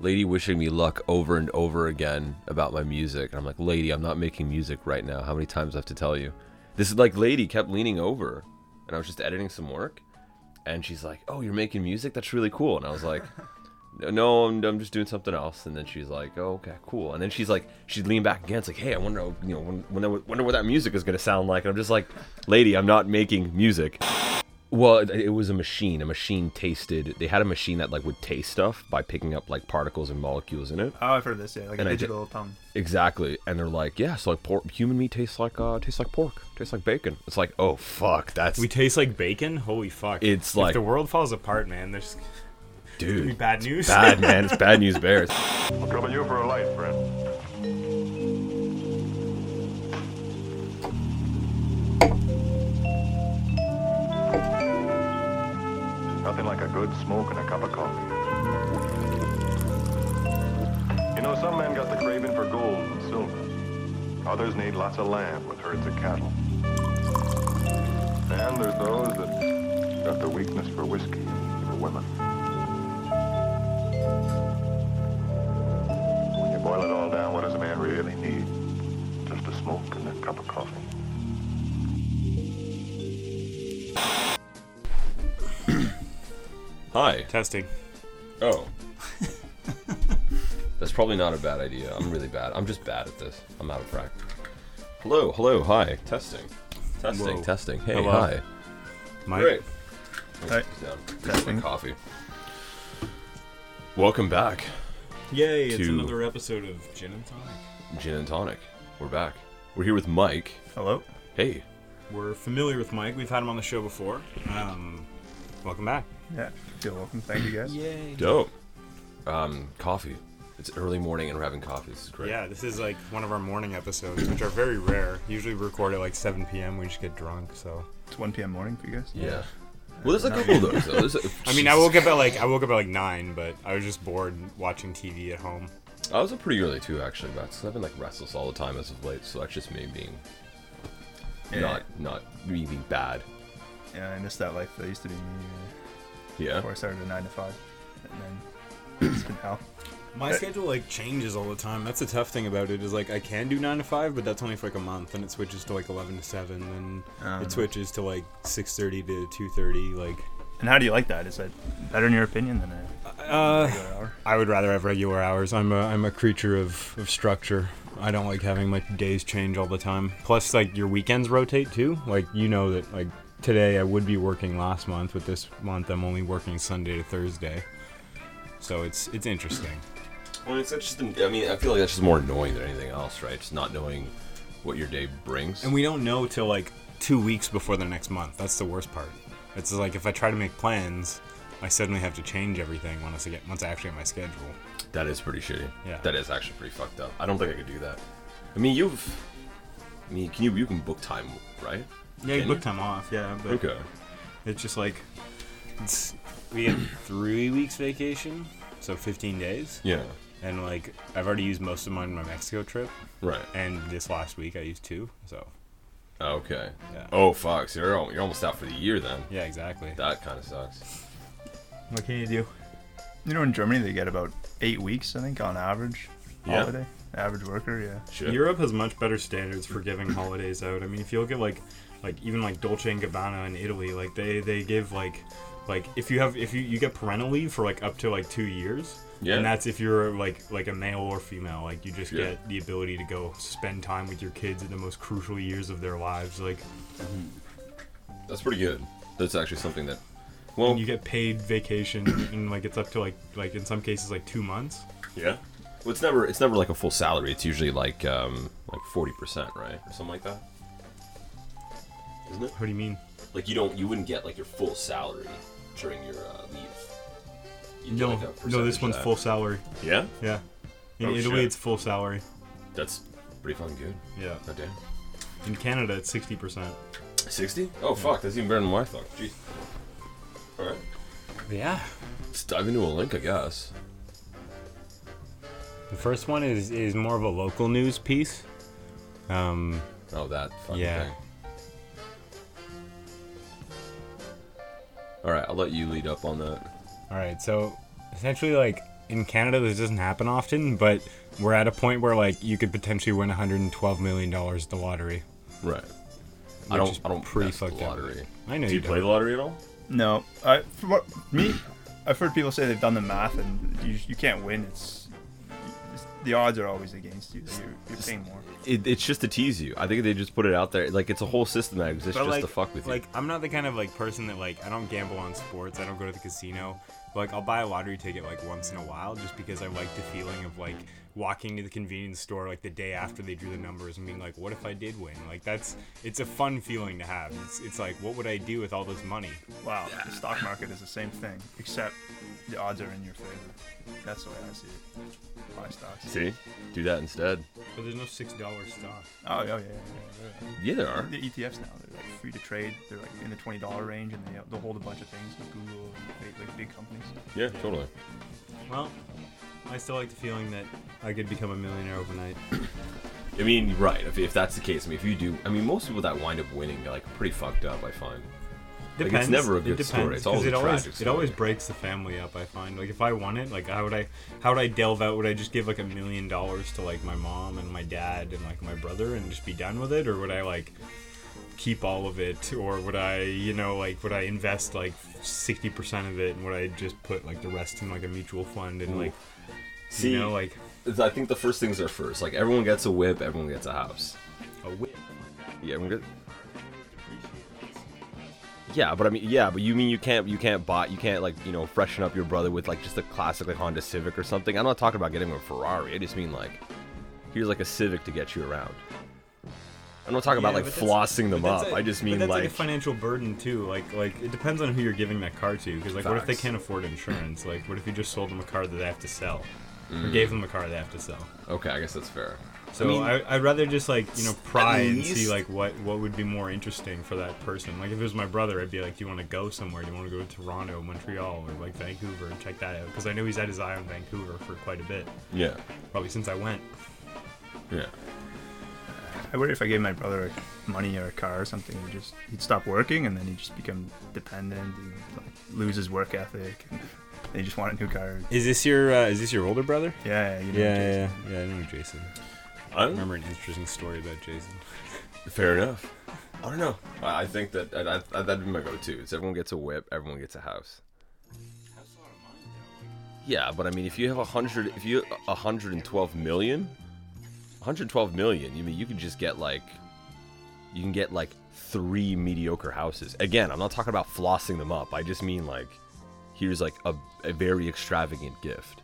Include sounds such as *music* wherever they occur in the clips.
lady wishing me luck over and over again about my music. And I'm like, lady, I'm not making music right now. How many times do I have to tell you? This is like, lady kept leaning over, and I was just editing some work, and she's like, oh, you're making music? That's really cool. And I was like. *laughs* No, I'm, I'm just doing something else. And then she's like, "Oh, okay, cool." And then she's like, she'd lean back again. It's like, "Hey, I wonder, you know, when, when, wonder what that music is gonna sound like." And I'm just like, "Lady, I'm not making music." Well, it, it was a machine. A machine tasted. They had a machine that like would taste stuff by picking up like particles and molecules in it. Oh, I've heard this. Yeah, like And a I did- digital tongue. Exactly. And they're like, "Yeah, so like pork, human meat tastes like uh tastes like pork, tastes like bacon." It's like, "Oh fuck, that's We taste like bacon. Holy fuck! It's if like- the world falls apart, man. There's gonna be dude, *laughs* bad news. bad man. It's bad news *laughs* bears." I'm coming you for a light, friend. Nothing like a good smoke and a cup of coffee. You know, some men got the craving for gold and silver. Others need lots of land with herds of cattle. And there's those that got the weakness for whiskey, and for women. When you boil it all down, what does a man really need? Just a smoke and a cup of coffee. Hi. Testing. Oh. *laughs* That's probably not a bad idea. I'm really bad. I'm just bad at this. I'm out of practice. Hello, hello, hi. Testing. Testing, Whoa. testing. Hey, Hello. hi. Mike. Great. Hi. Down. Testing. My coffee. Welcome back, Yay! It's To- another episode of Gin and Tonic. Gin and Tonic. We're back. We're here with Mike. Hello. Hey. We're familiar with Mike. We've had him on the show before. Um, welcome back. Yeah. Feel welcome. Thank you guys. Yay! Dope. Um, coffee. It's early morning and we're having coffee. This is great. Yeah, this is like one of our morning episodes, which are very rare. Usually we record at like 7 p.m. We just get drunk. So It's 1 p.m. morning for you guys. Yeah. Well, there's a couple of those. Though. There's a- *laughs* I mean, I woke up at like I woke up at like nine, but I was just bored watching TV at home. I was up pretty early too, actually. But I've been like restless all the time as of late, so that's just me being Yeah. not not me being bad. Yeah, I missed that life that used to be me Yeah. before I started at 9 to 5. And then *clears throat* it's been hell. My schedule like changes all the time. That's the tough thing about it is like I can do nine to five, but that's only for like a month, and it switches to like eleven to seven, then Um, it switches to like six thirty to two thirty. Like, And how do you like that? Is that better in your opinion than a uh, regular hour? I would rather have regular hours. I'm a I'm a creature of, of structure. I don't like having my days change all the time. Plus, like your weekends rotate too. Like you know that like today I would be working last month, but this month I'm only working Sunday to Thursday. So it's it's interesting. Well, it's just. I mean, I feel like that's just more annoying than anything else, right? Just not knowing what your day brings. And we don't know till like two weeks before the next month. That's the worst part. It's like if I try to make plans, I suddenly have to change everything once I get once I actually have my schedule. that is pretty shitty. Yeah. That is actually pretty fucked up. I don't think I could do that. I mean, you've. I mean, can you you can book time, right? Yeah, you Can book you? time off. Yeah, but Okay. it's just like it's, we get three weeks vacation, so 15 days, Yeah. and like I've already used most of mine on my Mexico trip, Right. and this last week I used two. So Okay. Yeah. Oh fuck! So you're al- you're almost out for the year then. yeah, exactly. That kind of sucks. What can you do? You know, in Germany, they get about eight weeks, I think, on average. Yeah. Holiday. Average worker, yeah. Shit. Europe has much better standards for giving holidays out. I mean, if you look at like, like even like Dolce and Gabbana in Italy, like they they give like, like if you have if you you get parental leave for like up to like two years. Yeah. And that's if you're like like a male or female. Like you just Yeah. get the ability to go spend time with your kids in the most crucial years of their lives. Like That's pretty good. That's actually something that. Well, you get paid vacation *clears throat* and like it's up to like like in some cases like two months. yeah. Well, it's never it's never like a full salary. It's usually like um like forty percent, right, or something like that. Isn't it? What do you mean? Like you don't you wouldn't get like your full salary during your uh, leave. You'd No, like, no, this one's full salary. Yeah, Yeah. In Oh, Italy, shit. it's full salary. that's pretty fucking good. Yeah. Damn. In Canada, it's sixty percent. Sixty? Oh fuck, that's even better than my fuck. Jeez. All right. Yeah. Let's dive into a link, I guess. The first one is is more of a local news piece. Um, Oh, that fucking Yeah. thing. All right, I'll let you lead up on that. all right, so essentially, like in Canada this doesn't happen often, but we're at a point where like you could potentially win 112 million dollars at the lottery. Right. I don't. I don't pretty mess with fucked the up. lottery. I know Do you you play don't. the lottery at all? No, I for what me, I've heard people say they've done the math and you, you can't win. It's, it's the odds are always against you. You're, you're paying more. It, it's just to tease you. I think they just put it out there. Like it's a whole system that exists But, just like, to fuck with you. Like I'm not the kind of like person that like I don't gamble on sports. I don't go to the casino. But, like I'll buy a lottery ticket like once in a while just because I like the feeling of like walking to the convenience store like the day after they drew the numbers and being like, what if I did win? Like that's it's a fun feeling to have. It's it's like what would I do with all this money? Wow, the stock market is the same thing, except the odds are in your favor. That's the way I see it. Buy stocks. See, do that instead. But there's no six dollar stock. Oh yeah, yeah, yeah. yeah. Yeah, there are. The ETFs now they're like free to trade. They're like in the twenty dollar range, and they they'll hold a bunch of things like Google and like big companies. Yeah, totally. Well, I still like the feeling that I could become a millionaire overnight. I mean, right. If, if that's the case, I mean, if you do, I mean, most people that wind up winning, they're like pretty fucked up. I find. Like, it's never a It good depends, story. It's always it a always tragic it always breaks the family up. I find like if I won it, like how would I how would I delve out? Would I just give like a million dollars to like my mom and my dad and like my brother and just be done with it, or would I like keep all of it, or would I you know like would I invest like sixty percent of it and would I just put like the rest in like a mutual fund and like See, you know like I think the first things are first. Like everyone gets a whip, everyone gets a house. a whip? Oh yeah, everyone get. Yeah, but I mean, yeah, but you mean you can't, you can't buy, you can't like, you know, freshen up your brother with like just a classic like Honda Civic or something. I'm not talking about getting him a Ferrari. I just mean like, here's like a Civic to get you around. I'm not talking about like flossing them up. a- I just mean like, like, a financial burden too. Like like it depends on who you're giving that car to. Because like, what if they can't afford insurance? Like, what if you just sold them a car that they have to sell, Mm. or gave them a car they have to sell? okay, I guess that's fair. So I mean, I, would rather just like you know pry and see like what what would be more interesting for that person. Like if it was my brother, I'd be like, do you want to go somewhere? Do you want to go to Toronto, Montreal, or like Vancouver and check that out? Because I know he's had his eye on Vancouver for quite a bit, yeah, probably since I went. yeah. I worry if I gave my brother money or a car or something, he'd just he'd stop working and then he'd just become dependent. He'd like, lose his work ethic. And he just want a new car. Is this your uh, is this your older brother? Yeah, you know, Yeah, Jason. yeah, yeah. I know Jason. I I don't remember an interesting story about Jason. *laughs* Fair enough. I don't know. I I think that I, I, that'd be my go-to. Is everyone gets a whip, everyone gets a house. Yeah, but I mean, if you have a hundred, if you a hundred and twelve million, 112 million. You mean you can just get like, you can get like three mediocre houses. Again, I'm not talking about flossing them up. I just mean like, here's like a, a very extravagant gift.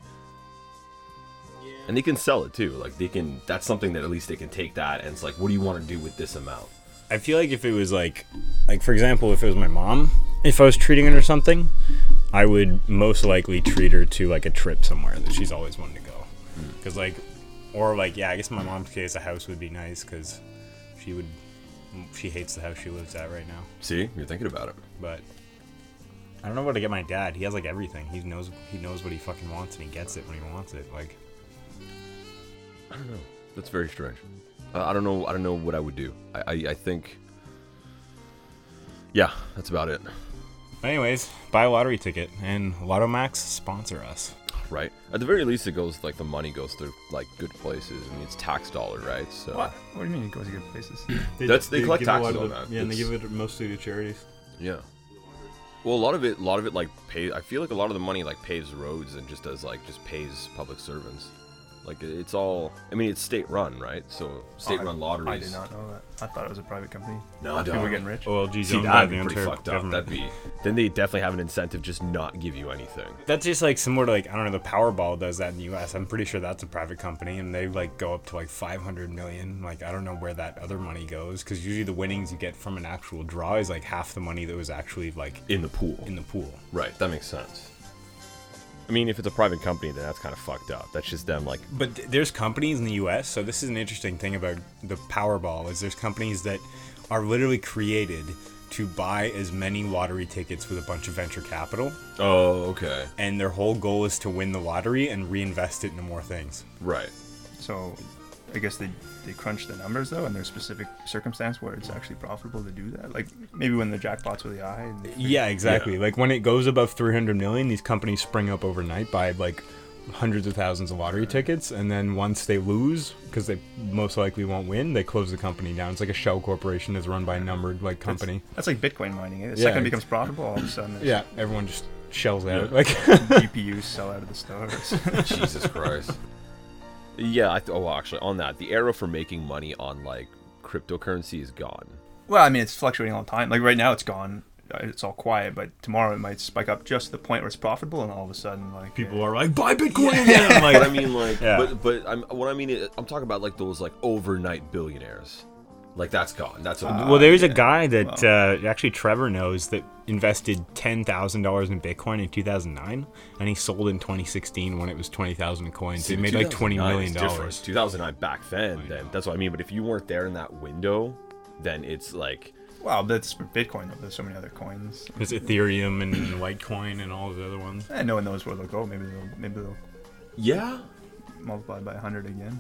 And they can sell it too. Like they can. That's something that at least they can take that and it's like, what do you want to do with this amount? I feel like if it was like, like for example, if it was my mom, if I was treating her to something, I would most likely treat her to like a trip somewhere that she's always wanted to go. Hmm. Because like, or like, yeah, I guess in my mom's case, a house would be nice because she would, she hates the house she lives at right now. See, you're thinking about it. But I don't know where to get my dad. He has like everything. He knows he knows what he fucking wants and he gets it when he wants it. Like, I don't know. That's very strange. Uh, I don't know. I don't know what I would do. I, I, I think. Yeah, that's about it. anyways, buy a lottery ticket and Lotto Max sponsor us. Right. At the very least, it goes like the money goes to like good places. I mean, it's tax dollar, right? So. What? What do you mean it goes to good places? *clears throat* That's- they collect give a taxes on it- that. Yeah, and they It's- give it mostly to charities. Yeah. Well, a lot of it, a lot of it, like pay. I feel like a lot of the money like paves roads and just does like just pays public servants. Like it's all. I mean, it's state run, right? So state-run Oh, lotteries. I did not know that. I thought it was a private company. No, People dog. were getting rich. OLG's See, owned by that'd the be pretty Ontario fucked up. government. That'd be. Then they definitely have an incentive just not give you anything. That's just like similar to like I don't know the Powerball does that in the U.S. I'm pretty sure that's a private company and they like go up to like 500 million. Like I don't know where that other money goes because usually the winnings you get from an actual draw is like half the money that was actually like In the pool. in the pool. Right, that makes sense. I mean, if it's a private company, then that's kind of fucked up. That's just them, like, But th- there's companies in the U.S. So this is an interesting thing about the Powerball is there's companies that are literally created to buy as many lottery tickets with a bunch of venture capital, oh, okay, and their whole goal is to win the lottery and reinvest it into more things. right. So, I guess they they crunch the numbers though, and there's specific circumstance where it's actually profitable to do that. Like maybe when the jackpots really high. And Yeah, exactly. Yeah. Like when it goes above 300 million, these companies spring up overnight, buy like hundreds of thousands of lottery tickets, and then once they lose, because they most likely won't win, they close the company down. It's like a shell corporation that's run by a numbered like company. That's like Bitcoin mining. The Yeah, second it it's- becomes profitable, all of a sudden, Yeah, everyone just shells out. Yeah. Like, *laughs* GPUs sell out of the stores. *laughs* Jesus Christ. Yeah, I th- oh, well, actually, on that, the era for making money on like cryptocurrency is gone. well, I mean, it's fluctuating all the time. Like right now, it's gone. Uh, It's all quiet, but tomorrow it might spike up just to the point where it's profitable, and all of a sudden, like people uh, are like, buy Bitcoin again. I'm like, But I mean, like, *laughs* Yeah. but but I'm what I mean, is- I'm talking about like those like overnight billionaires. Like that's gone. That's a, well, there's a guy that uh, actually Trevor knows that invested ten thousand dollars in Bitcoin in 2009, and he sold in 2016 when it was twenty thousand coins. See, he made like 20 2009 million is different. dollars. 2009 back then, then that's what I mean. But if you weren't there in that window, then it's like Well, that's for Bitcoin. Though. There's so many other coins. There's Ethereum and *coughs* Litecoin and all the other ones. And no one knows where they'll go. Maybe they'll maybe they'll yeah, multiply by hundred again.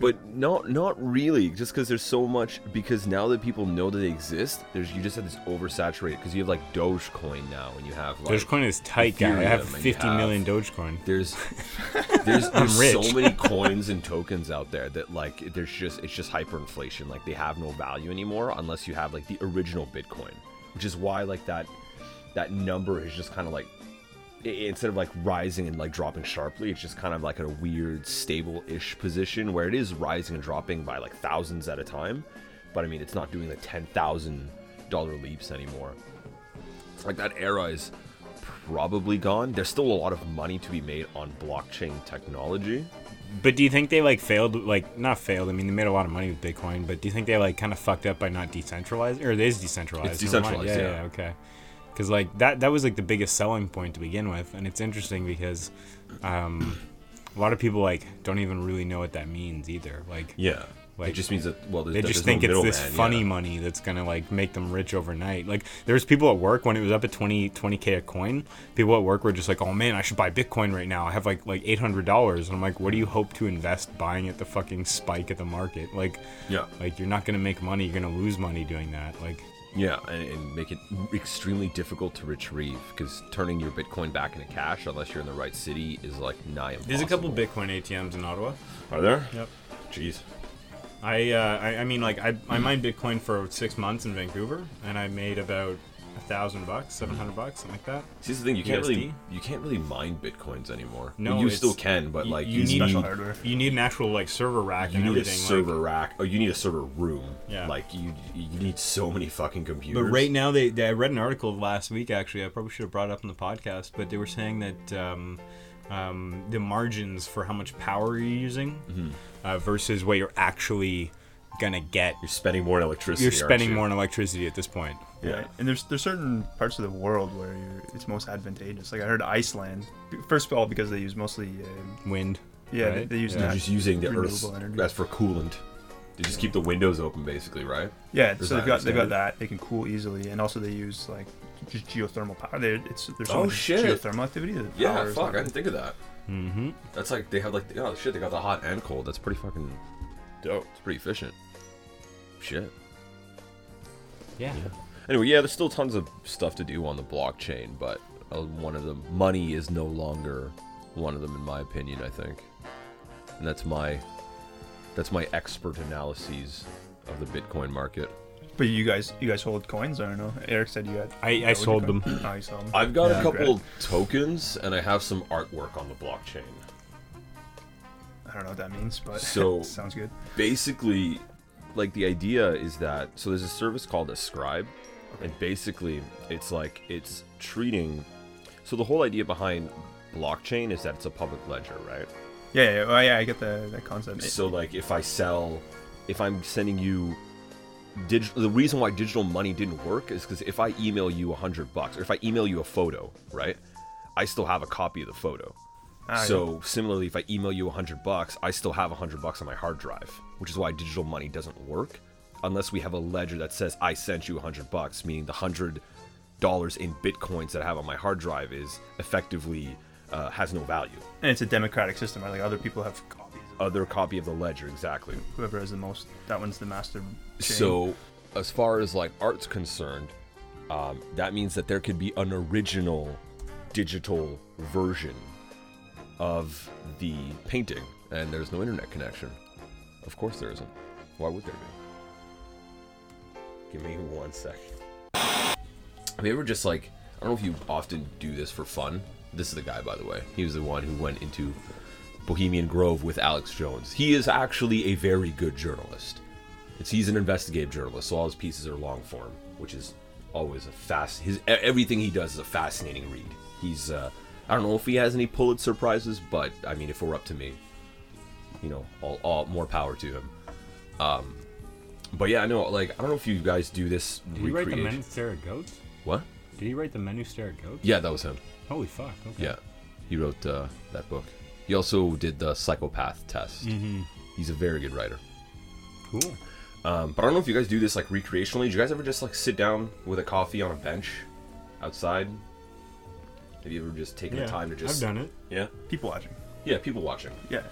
But not not really. Just because there's so much. Because now that people know that they exist, there's you just have this oversaturated. Because you have like Dogecoin now, and you have like Dogecoin is tight, guy. I have Ethereum, and you 50 have- million Dogecoin. There's *laughs* there's, there's rich. so many *laughs* coins and tokens out there that like there's just it's just hyperinflation. Like they have no value anymore unless you have like the original Bitcoin, which is why like that that number is just kind of like i- instead of like rising and like dropping sharply, it's just kind of like in a weird stable-ish position where it is rising and dropping by like thousands at a time, but I mean it's not doing the ten thousand dollar leaps anymore. Like that era is probably gone. There's still a lot of money to be made on blockchain technology. But do you think they like failed? Like not failed. I mean, they made a lot of money with Bitcoin. But do you think they like kind of fucked up by not decentralizing? Or it is decentralized. It's decentralized, Yeah, yeah. yeah, okay. Because like that that was like the biggest selling point to begin with, and it's interesting because um, a lot of people like don't even really know what that means either. Like Yeah. Like, it just means that well, they just think no it's this middleman, funny yeah. money that's gonna like make them rich overnight. Like there's people at work when it was up at 20 20k a coin. People at work were just like, "Oh man, I should buy Bitcoin right now. I have like like eight hundred dollars." And I'm like, "What do you hope to invest buying at the fucking spike at the market? Like, Yeah. like you're not gonna make money. You're gonna lose money doing that. Like, Yeah, and, and make it extremely difficult to retrieve because turning your Bitcoin back into cash, unless you're in the right city, is like nigh impossible. there's a couple Bitcoin ATMs in Ottawa. Are there? Yep. Jeez. I, uh, I I mean like I I mined Bitcoin for six months in Vancouver, and I made about a thousand bucks, seven hundred bucks, something like that. See, this is the thing. You can't really you can't really mine bitcoins anymore. No, Well, you it's- still can, but like you need- Special hardware. You need an actual like server rack you and need a everything. like- server rack. Oh, you need a server room. Yeah. Like you you need so many fucking computers. But right now, they, they I read an article last week. Actually, I probably should have brought it up in the podcast. But they were saying that um, um, the margins for how much power you're using Mm-hmm. uh, versus what you're actually gonna get, you're spending more on electricity. you're spending you? more on electricity at this point. Yeah. Right. And there's there's certain parts of the world where you're, it's most advantageous. Like I heard Iceland. First of all, because they use mostly uh, Wind. yeah, they, Right? they use Yeah. They're just using the earth as for coolant. They just keep the windows open, basically, right? Yeah, Does so they've got they've got that. They can cool easily, and also they use like just geothermal power. They, it's there's so Oh, much shit. geothermal activity. That Yeah, powers fuck, I didn't think of that. Mm-hmm. That's like they have like oh shit, they got the hot and cold. That's pretty fucking dope. It's pretty efficient. Shit. Yeah. Anyway, yeah, there's still tons of stuff to do on the blockchain, but uh, one of them, money is no longer one of them, in my opinion. I think, and that's my that's my expert analyses of the Bitcoin market. But you guys you guys hold coins? I don't know. Eric said you had. I- I sold them. Oh, you sold them. I've got Yeah, a couple tokens, and I have some artwork on the blockchain. I don't know what that means, but So- *laughs* sounds good. basically like the idea is that so there's a service called Ascribe and basically it's like it's treating so the whole idea behind blockchain is that it's a public ledger right Yeah, yeah, well, yeah. I get the that concept. so like if i sell if i'm sending you digital the reason why digital money didn't work is because if i email you a hundred bucks or if i email you a photo right i still have a copy of the photo Ah, so similarly, if I email you a hundred bucks, I still have a hundred bucks on my hard drive, which is why digital money doesn't work unless we have a ledger that says I sent you hundred bucks, meaning the hundred dollars in bitcoins that I have on my hard drive is effectively uh, has no value. and it's a democratic system. Right? Like other people have copies. Of Other copy of the ledger, exactly. whoever has the most, that one's the master. chain. So, as far as like art's concerned, um, that means that there could be an original digital version of the painting, and there's no internet connection. Of course there isn't. Why would there be? Give me one second. Have you ever just like I don't know if you often do this for fun. This is the guy, by the way. He was the one who went into Bohemian Grove with Alex Jones. He is actually a very good journalist. It's he's an investigative journalist, so all his pieces are long form, which is always a fast. His everything he does is a fascinating read. He's uh, I don't know if he has any Pulitzer prizes, but I mean, if it were up to me, you know, all, all more power to him. Um, but yeah, I know. Like, I don't know if you guys do this. Did he write the Men recreation- Who Stare at Goats? What? Did he write the Men Who Stare at Goats? Yeah, that was him. Holy fuck. Okay. Yeah, he wrote uh, that book. He also did the psychopath test. Mm-hmm. He's a very good writer. Cool. Um, but I don't know if you guys do this like recreationally. Do you guys ever just like sit down with a coffee on a bench outside? Have you ever just taken Yeah, the time to just? I've done it. Yeah, People watching. yeah. People watching. Yeah.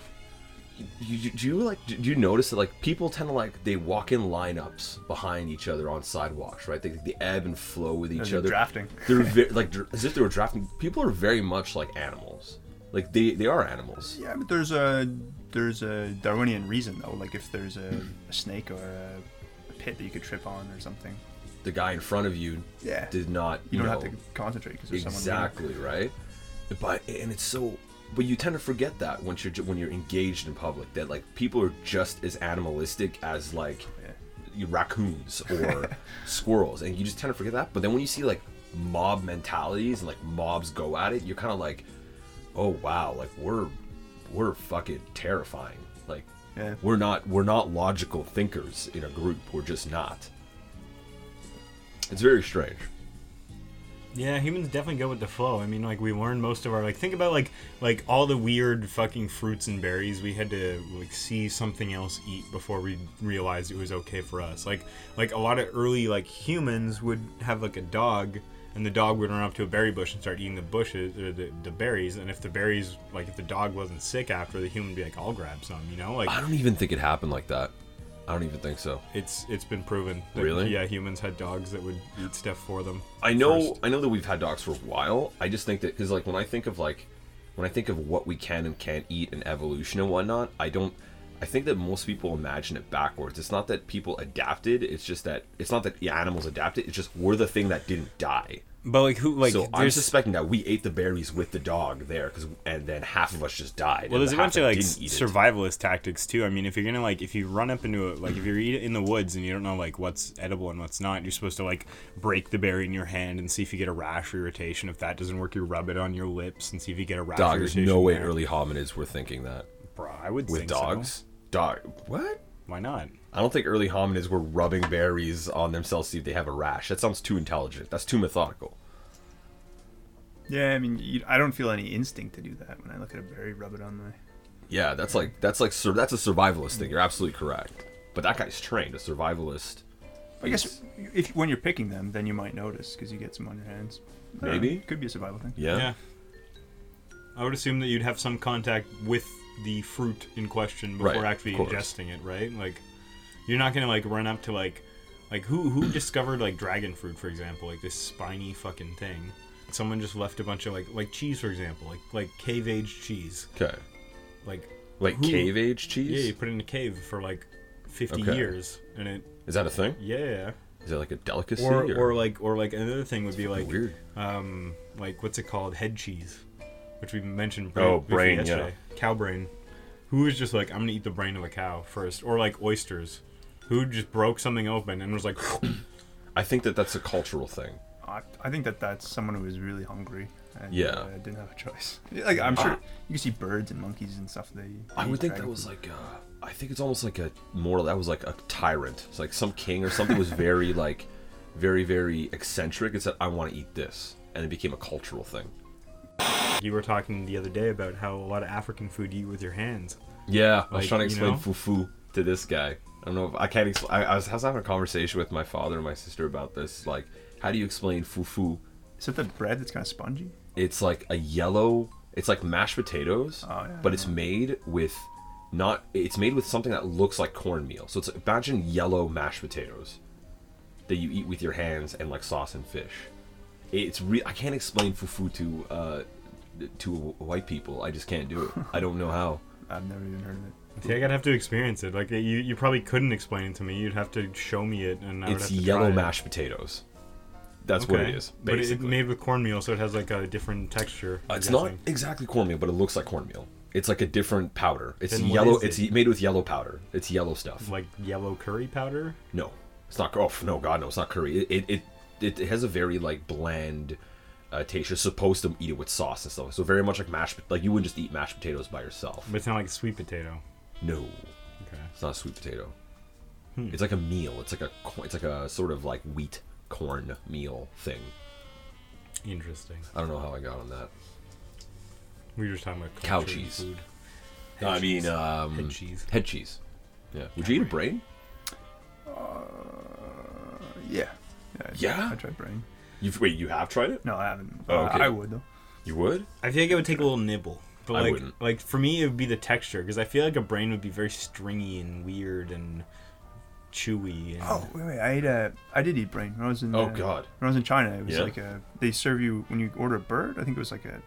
You, you, do you like? Do you notice that like people tend to like they walk in lineups behind each other on sidewalks, right? They, they ebb and flow with each They're other. drafting. They're ve- *laughs* like as if they were drafting. People are very much like animals. Like they they are animals. Yeah, but there's a there's a Darwinian reason though. Like if there's a, a snake or a, a pit that you could trip on or something. The guy in front of you Yeah. did not. You don't know, have to concentrate because there's someone. exactly right but and it's so but you tend to forget that once you're when you're engaged in public that like people are just as animalistic as like Yeah. raccoons or *laughs* squirrels and you just tend to forget that but then when you see like mob mentalities and like mobs go at it you're kind of like oh wow like we're we're fucking terrifying like Yeah. we're not we're not logical thinkers in a group we're just not it's very strange Yeah, humans definitely go with the flow. I mean, like we learned most of our like think about like like all the weird fucking fruits and berries we had to like see something else eat before we realized it was okay for us. Like like a lot of early like humans would have like a dog and the dog would run up to a berry bush and start eating the bushes or the, the berries and if the berries like if the dog wasn't sick after the human would be like I'll grab some, you know? Like I don't even think it happened like that. I don't even think so. it's it's been proven that Really? yeah, humans had dogs that would eat stuff for them. I know, first. I know that we've had dogs for a while. I just think that because like when I think of like when I think of what we can and can't eat and evolution and whatnot, I don't. I think that most people imagine it backwards. It's not that people adapted. It's just that it's not that the animals adapted. It's just we're the thing that didn't die. But like who like so I'm there's- suspecting that we ate the berries with the dog there, because and then half of us just died. Well, and there's the a bunch of that like didn't eat it. survivalist tactics too. I mean, if you're gonna like, if you run up into a like, if you're eat- in the woods and you don't know like what's edible and what's not, you're supposed to like break the berry in your hand and see if you get a rash or irritation. If that doesn't work, you rub it on your lips and see if you get a rash. Dog, or there's irritation no way there. early hominids were thinking that Bro, I would with think so. dogs. Dog, what? Why not? I don't think early hominids were rubbing berries on themselves to see if they have a rash. That sounds too intelligent. That's too methodical. Yeah, I mean, you, I don't feel any instinct to do that when I look at a berry, rub it on my. Yeah, that's like that's like sur- that's a survivalist thing. You're mm. absolutely correct. But that guy's trained a survivalist. I guess if when you're picking them, then you might notice because you get some on your hands. I don't know, Maybe. could be a survival thing. Yeah. I would assume that you'd have some contact with the fruit in question before Right, actually ingesting it, right? Like, you're not gonna like run up to like, like who who discovered like dragon fruit, for example, like this spiny fucking thing. Someone just left a bunch of like like cheese, for example, like like cave aged cheese, Okay. like Like Who- cave age cheese? yeah, you put it in a cave for like 50 Okay. years, and it Is that a thing? yeah. Is that like a delicacy? Or, or like or like another thing would be like weird. um like what's it called head cheese which we mentioned Oh, brain, yesterday. cow brain Who is just like i'm gonna eat the brain of a cow first or like oysters who just broke something open and was like *clears throat* I think that that's a cultural thing. I, I think that that's someone who is really hungry and Yeah. uh, didn't have a choice. *laughs* Like I'm sure you can see birds and monkeys and stuff. They. I would think that dragon was like uh, I think it's almost like a more that was like a tyrant. It's like some king or something was very *laughs* like very very eccentric and said I want to eat this and it became a cultural thing. you were talking the other day about how a lot of african food you eat with your hands Yeah, I was trying to you explain know? fufu to this guy. I don't know if I can't. Expl- I, I was, I was having a conversation with my father and my sister about this. Like, how do you explain fufu? Is it the bread that's kind of spongy? It's like a yellow. It's like mashed potatoes, Oh, yeah, but it's made with not. It's made with something that looks like cornmeal. So it's imagine yellow mashed potatoes that you eat with your hands and like sauce and fish. It's real. I can't explain fufu to uh, to white people. I just can't do it. I don't know how. *laughs* I've never even heard of it. See, I'd have to experience it. Like you, you probably couldn't explain it to me. You'd have to show me it, and I would It's have to yellow try it. mashed potatoes. That's what it Okay. is. But it's Basically. made with cornmeal, so it has like a different texture. I'm it's not exactly cornmeal, but it looks like cornmeal. It's like a different powder. It's Then yellow. is It's made with yellow powder. It's yellow stuff. like yellow curry powder. No, it's not. Oh no, God, no, it's not curry. It it it, it has a very like bland uh, taste. You're supposed to eat it with sauce and stuff. So very much like mashed. Like you wouldn't just eat mashed potatoes by yourself. But it's not like sweet potato. No, Okay. it's not a sweet potato. Hmm. It's like a meal. It's like a it's like a sort of like wheat corn meal thing. Interesting. I don't know how I got on that. We were just talking about Cow cheese. Food. I Head mean, um, head cheese. Head cheese. Yeah. Would you eat a brain? Yeah. Yeah. I- Yeah? I tried brain. You've wait. You have tried it? No, I haven't. Oh, Uh, okay. I would though. You would? I feel like it would take a little nibble. But I like, wouldn't. like for me, it would be the texture because I feel like a brain would be very stringy and weird and chewy. And Oh wait, wait. I ate a. I did eat brain when I was in. Oh uh, God. When I was in China, it was Yeah. like a. They serve you when you order a bird. I think it was like a.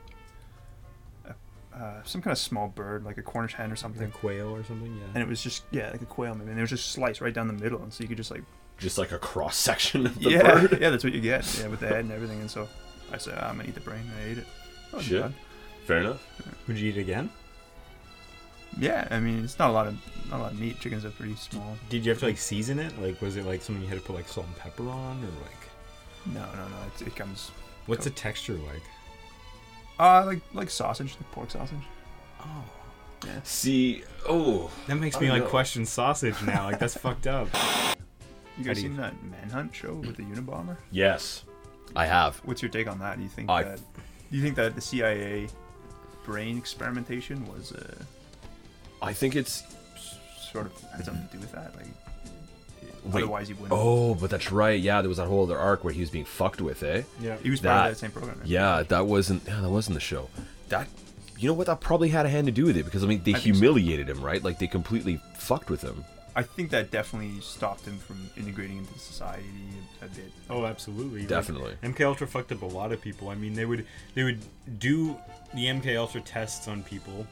a uh, some kind of small bird, like a Cornish hen or like something, a quail or something. Yeah. and it was just yeah, like a quail maybe, and it was just sliced right down the middle, and so you could just like Just like a cross section of the yeah, bird. yeah, that's what you get, yeah, with the head and everything, and so I said I'm gonna eat the brain, and I ate it. That wasn't Shit. bad. Fair enough. Would you eat again? Yeah, I mean it's not a lot of not a lot of meat. Chickens are pretty small. Did you have to like season it? Like, was it like something you had to put like salt and pepper on, or like, No, no, no. It, it comes. what's the texture like? Uh, like like sausage, like pork sausage. Oh, See, oh, that makes me like know. question sausage now. Like that's fucked up. You guys do you- seen that Manhunt show with the Unabomber? yes, I have. What's your take on that? Do you think I- that do you think that the CIA brain experimentation was uh, I think it's. sort of had something to do with that? Like, Wait. otherwise he wouldn't. Oh, but that's right. Yeah, there was that whole other arc where he was being fucked with, eh? Yeah. he was part that- of that same program. right? Yeah, that wasn't. Yeah, that wasn't the show. That. You know what? That probably had a hand to do with it because I mean they I think so. humiliated him, right? Like they completely fucked with him. I think that definitely stopped him from integrating into society a, a bit. Oh, absolutely. Like, Definitely. MK Ultra fucked up a lot of people. I mean, they would they would do the MK Ultra tests on people,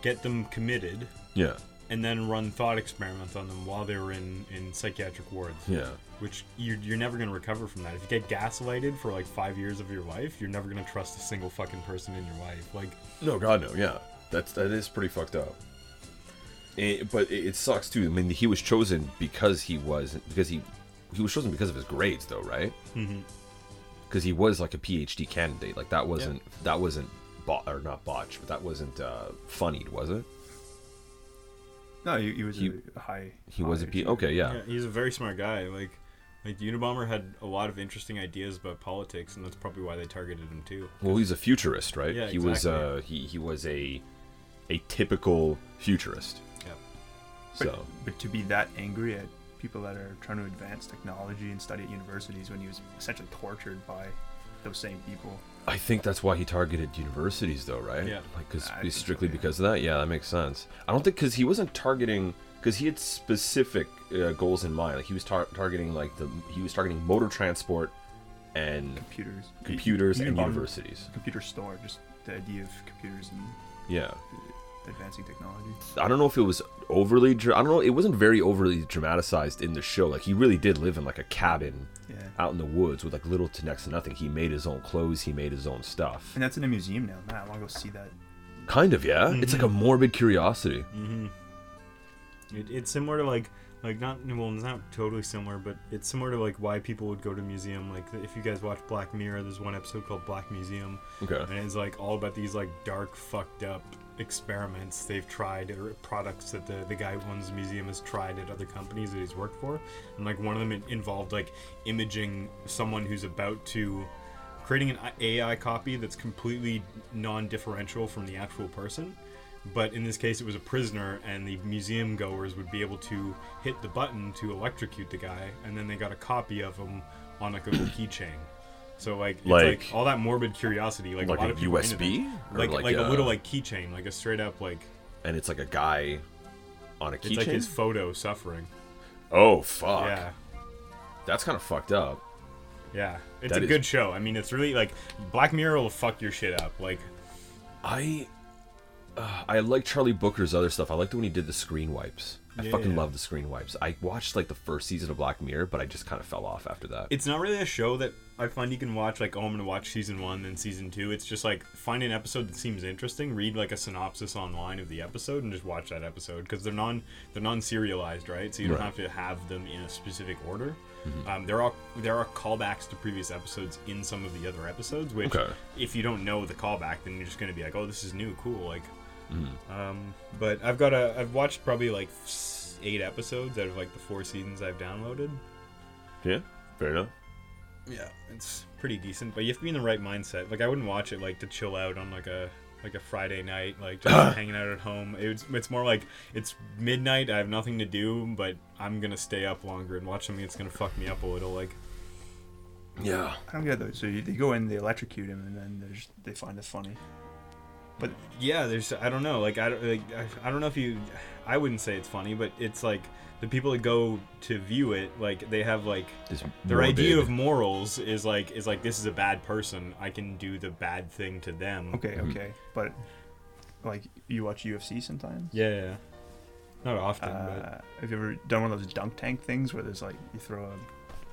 get them committed, Yeah. and then run thought experiments on them while they were in in psychiatric wards. Yeah. Which you're, you're never going to recover from that. If you get gaslighted for like five years of your life, you're never going to trust a single fucking person in your life. Like, No, God, no. Yeah, that's that is pretty fucked up. It, but it, it sucks too. I mean, he was chosen because he was because he he was chosen because of his grades, though, right? Mhm. Because he was like a PhD candidate. Like that wasn't that wasn't bot or not botched, but that wasn't uh, funnied, was it? No, he, he was He- a high. He was a high P. achiever. Okay, yeah. yeah, he's a very smart guy. Like, like the Unabomber had a lot of interesting ideas about politics, and that's probably why they targeted him too. Well, he's a futurist, right? Yeah, he was exactly. uh he he was a a typical futurist. Yeah. But, So but to be that angry at people that are trying to advance technology and study at universities when he was essentially tortured by those same people. I think that's why he targeted universities, though, right? Yeah. Like, because I think so, strictly yeah. because of that. Yeah, that makes sense. I don't think because he wasn't targeting because he had specific uh, goals in mind. Like he was tar- targeting like the he was targeting motor transport and Computers. computers You and universities. Computer store, just the idea of computers and Yeah. Advancing technology. I don't know if it was overly. Dra- I don't know. It wasn't very overly dramatized in the show. Like he really did live in like a cabin Yeah. out in the woods with like little to next to nothing. He made his own clothes. He made his own stuff. And that's in a museum now. Man, I want to go see that. Kind of, yeah. It's like a morbid curiosity. Mm-hmm. It, it's similar to like like not well, it's not totally similar, but it's similar to like why people would go to museum. Like if you guys watch Black Mirror, there's one episode called Black Museum, Okay. and it's like all about these like dark, fucked up experiments they've tried or products that the the guy who owns the museum has tried at other companies that he's worked for, and like one of them involved like imaging someone who's about to creating an AI copy that's completely non-differential from the actual person. But in this case, it was a prisoner, and the museum goers would be able to hit the button to electrocute the guy, and then they got a copy of him on like a keychain. So like, it's like, Like- all that morbid curiosity, like, Like a lot of people are into USB? like like like, a, a- little like keychain, like a straight up like And it's like a guy on a keychain. it's like his photo suffering. oh fuck. Yeah, That's kind of fucked up. yeah, it's That a is- good show. I mean, it's really like Black Mirror will fuck your shit up. Like I uh, I like Charlie Brooker's other stuff. I liked when he did the screen wipes. I Yeah, fucking yeah. love the screen wipes. I watched like the first season of Black Mirror, but I just kind of fell off after that. It's not really a show that I find you can watch like oh I'm gonna watch season one then season two. It's just like find an episode that seems interesting, read like a synopsis online of the episode, and just watch that episode because they're non they're non serialized, right? So you don't Right. have to have them in a specific order. Um, there are there are callbacks to previous episodes in some of the other episodes, which Okay. if you don't know the callback, then you're just gonna be like, oh, this is new, cool, like. Mm-hmm. Um, but I've got a I've watched probably like eight episodes out of like the four seasons I've downloaded. yeah, fair enough. Yeah, it's pretty decent, but you have to be in the right mindset. Like I wouldn't watch it like to chill out on like a like a Friday night, like just *coughs* hanging out at home. It's it's more like it's midnight. I have nothing to do, but I'm gonna stay up longer and watch something that's gonna fuck me up a little. Like Yeah. I don't get those. So you, they go in, they electrocute him, and then they find it funny. But yeah, there's I don't know. Like I don't like I, I don't know if you. I wouldn't say it's funny, but it's like the people that go to view it, like they have like This their idea of morals is like is like this is a bad person. I can do the bad thing to them. okay, Mm-hmm. okay. But like you watch UFC sometimes. Yeah, yeah. Not often, but Uh, have you ever done one of those dunk tank things where there's like you throw a,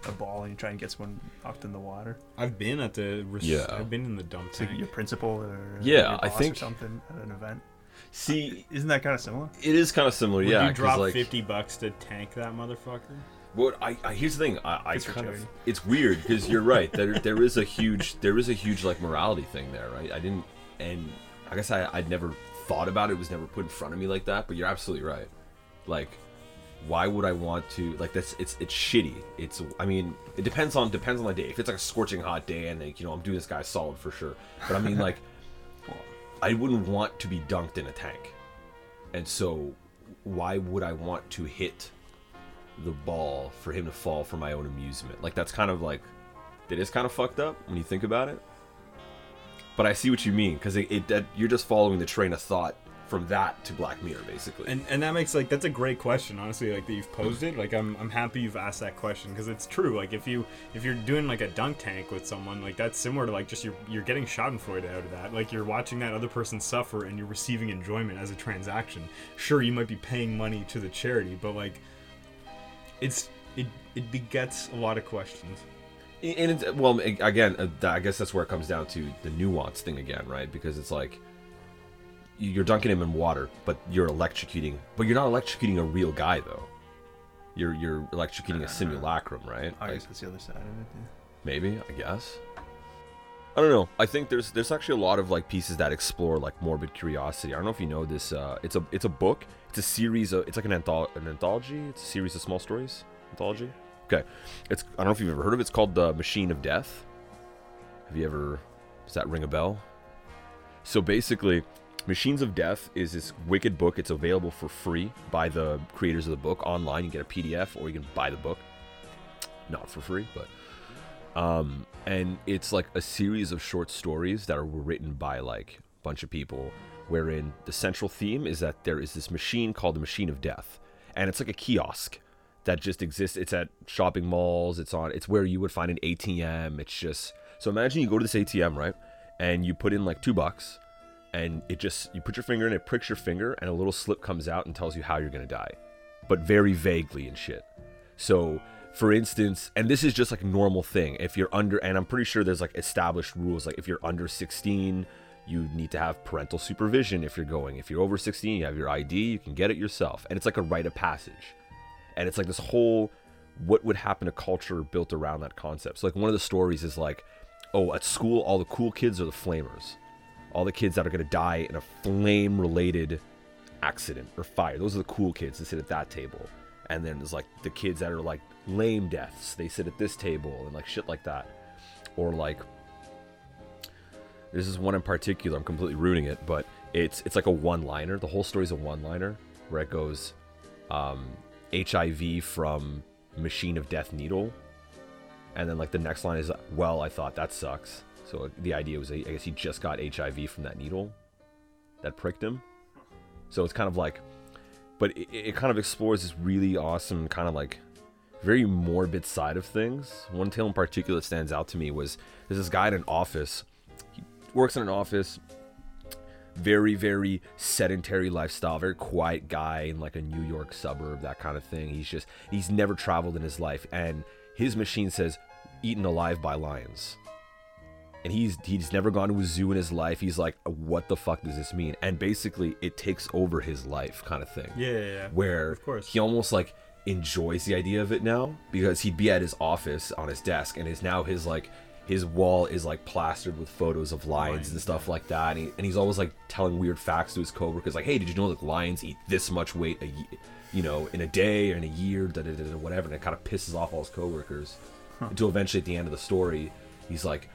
a ball and you try and get someone knocked in the water? I've been at the res- Yeah. I've been in the dump It's like your principal or Yeah, your I think- or something at an event. See, Isn't that kind of similar? it is kind of similar, Would yeah. you 'cause, drop like, fifty bucks to tank that motherfucker? What I, I here's the thing. I, I It's kind of it's weird because you're right. There there is a huge there is a huge like morality thing there, right? I didn't and I guess I I'd never thought about it. It was never put in front of me like that. But you're absolutely right. Like, why would I want to like that's it's it's shitty. It's I mean it depends on depends on the day. If it's like a scorching hot day and like you know I'm doing this guy solid for sure. But I mean like *laughs* I wouldn't want to be dunked in a tank. And so why would I want to hit the ball for him to fall for my own amusement? Like that's kind of like that is kind of fucked up when you think about it. But I see what you mean because it, it that, you're just following the train of thought from that to Black Mirror, basically. And and that makes like that's a great question, honestly. Like that you've posed it. Like I'm I'm happy you've asked that question because it's true. Like if you if you're doing like a dunk tank with someone, like that's similar to like just you're you're getting Schadenfreude out of that. Like you're watching that other person suffer and you're receiving enjoyment as a transaction. Sure, you might be paying money to the charity, but like it's it it begets a lot of questions. and it's, well, again, uh, I guess that's where it comes down to the nuance thing again, right? Because it's like you're dunking him in water, but you're electrocuting, but you're not electrocuting a real guy though. You're you're electrocuting a simulacrum, right? I Like, guess that's the other side of it. Yeah. maybe i guess. I don't know. I think there's there's actually a lot of like pieces that explore like morbid curiosity. I don't know if you know this uh it's a it's a book. It's a series of it's like an, an anthology. It's a series of small stories. Anthology? Okay. It's i don't know if you've ever heard of it. It's called the machine of death. Have you ever does that ring a bell? So basically machines of death is this wicked book. It's available for free by the creators of the book online. You get a pdf or you can buy the book. Not for free but um, and it's like a series of short stories that are written by like a bunch of people wherein the central theme is that there is this machine called the machine of death. And it's like a kiosk that just exists. It's at shopping malls. It's on it's where you would find an atm it's just so imagine you go to this atm right? And you put in like two bucks and it just you put your finger in it pricks your finger and a little slip comes out and tells you how you're gonna die but very vaguely and shit so, for instance, and this is just like a normal thing. If you're under, and I'm pretty sure there's like established rules. Like if you're under 16, you need to have parental supervision if you're going. If you're over 16, you have your ID, you can get it yourself. And it's like a rite of passage. And it's like this whole what would happen to culture built around that concept. So, like, one of the stories is like, oh, at school, all the cool kids are the flamers. All the kids that are going to die in a flame related accident or fire. Those are the cool kids that sit at that table. And then there's like the kids that are like lame deaths. They sit at this table and like shit like that. Or like this is one in particular. I'm completely ruining it, but it's it's like a one-liner. The whole story's a one-liner where it goes um, HIV from machine of death needle, and then like the next line is well, I thought that sucks. So the idea was I guess he just got HIV from that needle that pricked him. So it's kind of like, but it, it kind of explores this really awesome kind of like very morbid side of things. One tale in particular that stands out to me was there's this guy in an office. He works in an office. very very sedentary lifestyle, very quiet guy in like a New York suburb, that kind of thing. He's just he's never traveled in his life, and his machine says eaten alive by lions. And he's he's never gone to a zoo in his life. He's like, what the fuck does this mean? And basically, it takes over his life, kind of thing Yeah, yeah, yeah. where Of course. he almost like enjoys the idea of it now because he'd be at his office on his desk and is now his like his wall is like plastered with photos of lions and stuff like that and, he, and he's always like telling weird facts to his coworkers like hey did you know that lions eat this much weight a you know in a day or in a year da, da, da, da, whatever and it kind of pisses off all his coworkers until eventually at the end of the story he's like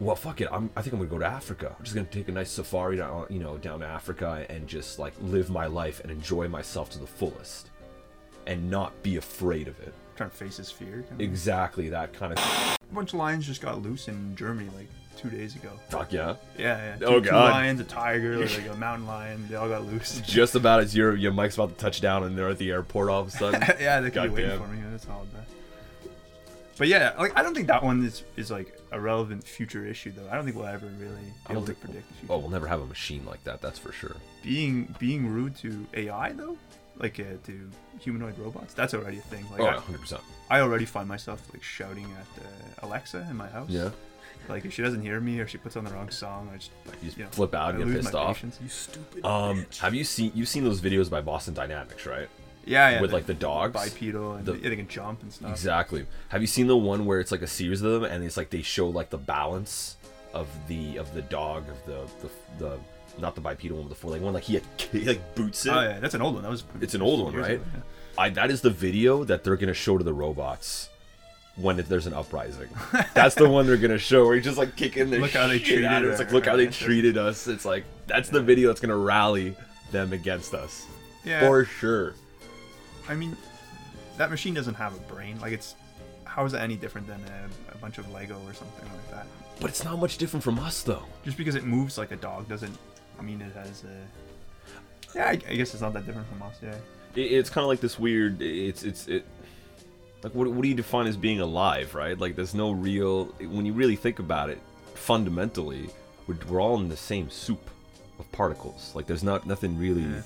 well fuck it i'm i think i'm gonna go to africa i'm just gonna take a nice safari down you know down to africa and just like live my life and enjoy myself to the fullest and not be afraid of it Trying to face his fear. kind of. exactly that kind of A bunch of lions just got loose in Germany like two days ago. fuck yeah Yeah, yeah. Oh, two, two God. lions, a tiger, like a *laughs* mountain lion. They all got loose. *laughs* just about as your your mic's about to touch down and they're at the airport all of a sudden *laughs* yeah, they could be waiting Goddamn. for me. That's all that. But yeah, like I don't think that one is is like a relevant future issue though. I don't think we'll ever really I be able don't to think predict the future. oh we'll never have a machine like that that's for sure Being being rude to AI though, like uh, to humanoid robots, that's already a thing. Like oh I, 100% I already find myself like shouting at uh, Alexa in my house. yeah Like if she doesn't hear me or she puts on the wrong song, I just like You just you know, flip out and get lose pissed my off. patience. You stupid. um have you seen you've seen those videos by boston dynamics right yeah, yeah. with like the dogs bipedal and The- they can jump and stuff. Exactly. Have you seen the one where it's like a series of them, and it's like they show like the balance of the of the dog of the the, the not the bipedal one, but the four leg one. Like he, had, *laughs* he like boots it. Oh yeah, that's an old one. That was. It's an old one, right? ago, yeah. I that is the video that they're gonna show to the robots when it, there's an uprising. That's the one they're gonna show where you just like kicking their Look how they shit out of treated it. It's like look how they treated us. It's like that's the video that's gonna rally them against us Yeah. for sure. I mean, that machine doesn't have a brain. Like it's. How is it any different than a, a bunch of Lego or something like that? But it's not much different from us though. Just because it moves like a dog doesn't I mean it has a. Yeah, I, I guess it's not that different from us. Yeah. it, it's kind of like this weird it's it's it like what, what do you define as being alive right like there's no real when you really think about it fundamentally we're, we're all in the same soup of particles like there's not nothing really Yeah.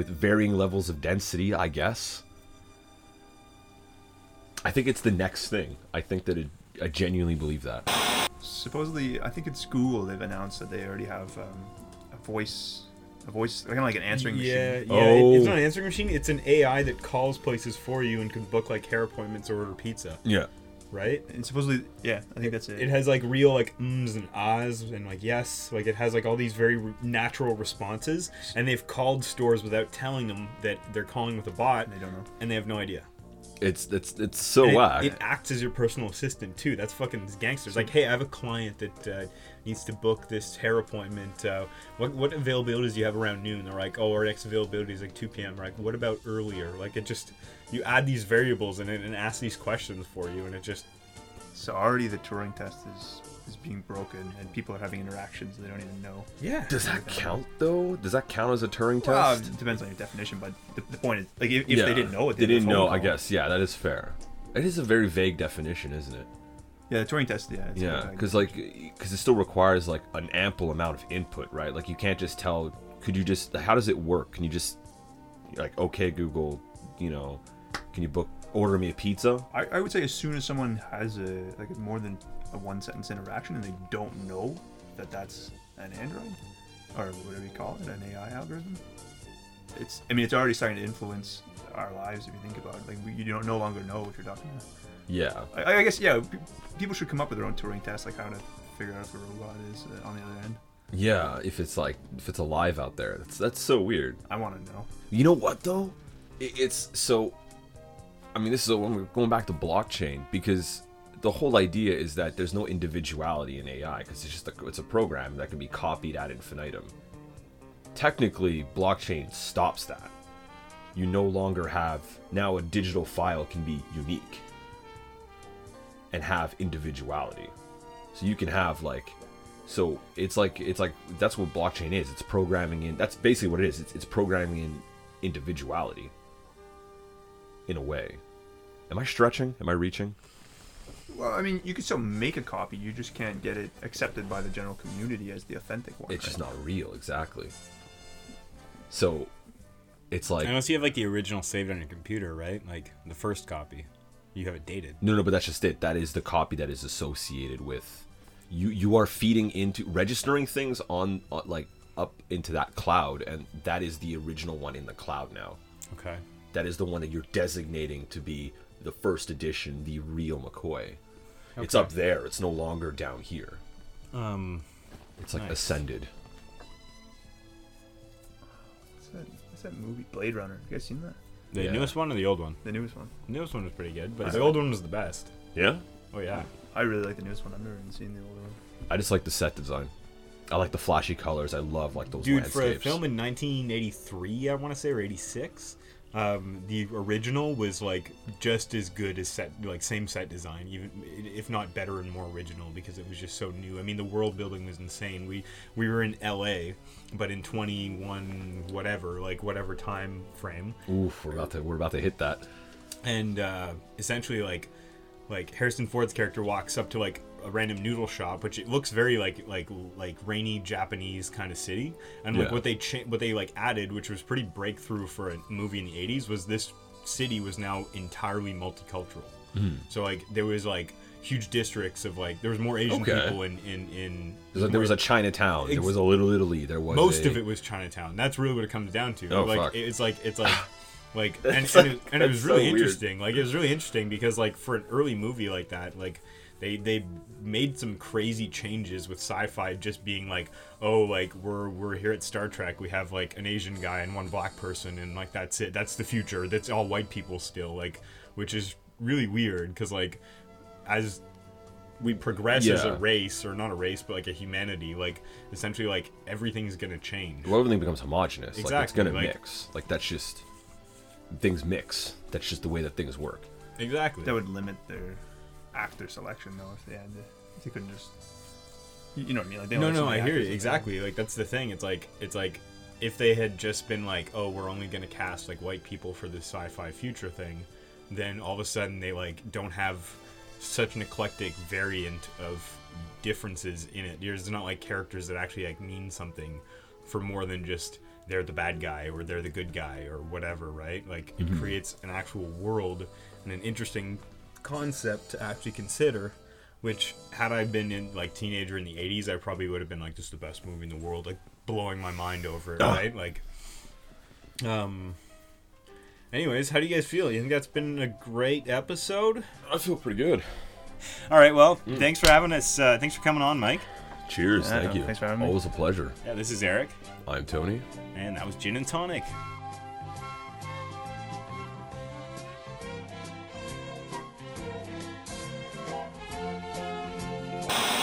With varying levels of density i guess i think it's the next thing i think that it, i genuinely believe that Supposedly, I think it's Google. They've announced that they already have um, a voice, a voice, kind of like an answering yeah, machine. yeah. it- It's Oh. not an answering machine. It's an AI that calls places for you and can book like hair appointments or order pizza. yeah Right? And supposedly, yeah, I think that's it. It has like real like ums and ahs and like yes, like it has like all these very re- natural responses, and they've called stores without telling them that they're calling with a bot, They don't know. and they have no idea. it's it's it's so And it, it acts as your personal assistant too. That's fucking gangsters. Like, hey, I have a client that uh, needs to book this hair appointment. Uh, what what availabilities do you have around noon? They're like, oh, our next availability is like 2 p.m. Right? What about earlier? Like, it just you add these variables and it and asks these questions for you, and it just So already the Turing test is is being broken, and people are having interactions they don't even know. yeah. does that count though does that count as a turing Well, test it depends on your definition, but the, the point is, like, if, if Yeah. they didn't know it, they did a didn't phone know i guess yeah that is fair it is a very vague definition isn't it Yeah, the Turing test. Yeah. it's Yeah, because like, because it still requires like an ample amount of input, right? Like you can't just tell. Could you just? How does it work? Can you just like, okay, Google, you know, can you book order me a pizza? I, I would say as soon as someone has a like more than a one sentence interaction and they don't know that that's an Android or whatever you call it, an AI algorithm. It's I mean it's already starting to influence our lives if you think about it. Like we, you don't no longer know what you're talking about. Yeah, I, I guess yeah, people should come up with their own Turing test, like how to figure out if a robot is uh, on the other end. yeah. If it's like, if it's alive out there, that's that's so weird. I want to know. You know what though? It, it's so. I mean, this is when we're going back to blockchain because the whole idea is that there's no individuality in AI because it's just a, it's a program that can be copied ad infinitum. Technically, blockchain stops that. You no longer have now a digital file can be unique and have individuality. So you can have like so it's like it's like that's what blockchain is. It's programming in that's basically what it is. It's, it's programming in individuality in a way. Am I stretching? Am I reaching? Well, I mean, you can still make a copy. You just can't get it accepted by the general community as the authentic one. It's just not real, exactly. So, it's like Unless you have like the original saved on your computer, right? Like the first copy, you have it dated. no, no, but that's just it. That is the copy that is associated with you. You are feeding into registering things on, on like up into that cloud, and that is the original one in the cloud now. Okay. That is the one that you're designating to be the first edition, the real McCoy. It's up there. It's no longer down here. Um. It's like Nice. ascended. What's that, what's that movie? Blade Runner. You guys seen that? The Yeah. newest one or the old one? The newest one. The newest one was pretty good, but I the like- old one was the best. Yeah. Oh yeah. I really like the newest one. I've never even seen the old one. I just like the set design. I like the flashy colors. I love like those Dude, for a film in 1983, I want to say, or 86, um, the original was like just as good as set, like same set design, even if not better and more original because it was just so new. I mean, the world building was insane. We we were in L.A., but in 21 whatever, like whatever time frame, Oof, we're about to we're about to hit that. and uh, essentially like like Harrison Ford's character walks up to like a random noodle shop, which it looks very like like like rainy Japanese kind of city, and like Yeah. what they cha- what they like added, which was pretty breakthrough for a movie in the '80s, was this city was now entirely multicultural. Hmm. So like there was like huge districts of like there was more Asian Okay. people in in in there was a Chinatown. There was a Little Italy. There was most a- of it was Chinatown. That's really what it comes down to. Oh, like fuck. it's like it's like *laughs* like and, and, it, and it was so really weird. interesting. Like it was really interesting because like for an early movie like that, like they they made some crazy changes with sci-fi just being like, oh, like we're we're here at Star Trek, we have like an Asian guy and one black person, and like that's it. That's the future. That's all white people still. Like, which is really weird because like as we progress as a race or not a race but like a humanity like essentially like everything's gonna change well, everything becomes homogenous. Like it's gonna like- mix. Like that's just things mix. That's just the way that things work. exactly That would limit their actor selection, though, if they had to. If they couldn't just. You you know what I mean? Like, they no only have no i hear you exactly like that's the thing it's like it's like if they had just been like oh we're only gonna cast like white people for this sci-fi future thing then all of a sudden they like don't have such an eclectic variant of differences in it there's not like characters that actually like mean something for more than just they're the bad guy or they're the good guy or whatever right like it mm-hmm. creates an actual world and an interesting concept to actually consider which had I been in like teenager in the 80s I probably would have been like just the best movie in the world like blowing my mind over it right like um anyways how do you guys feel you think that's been a great episode I feel pretty good. all right well thanks for having us uh, thanks for coming on Mike Cheers. Yeah, thank you. thanks for having me. Always a pleasure. yeah this is Eric I'm Tony. and that was gin and tonic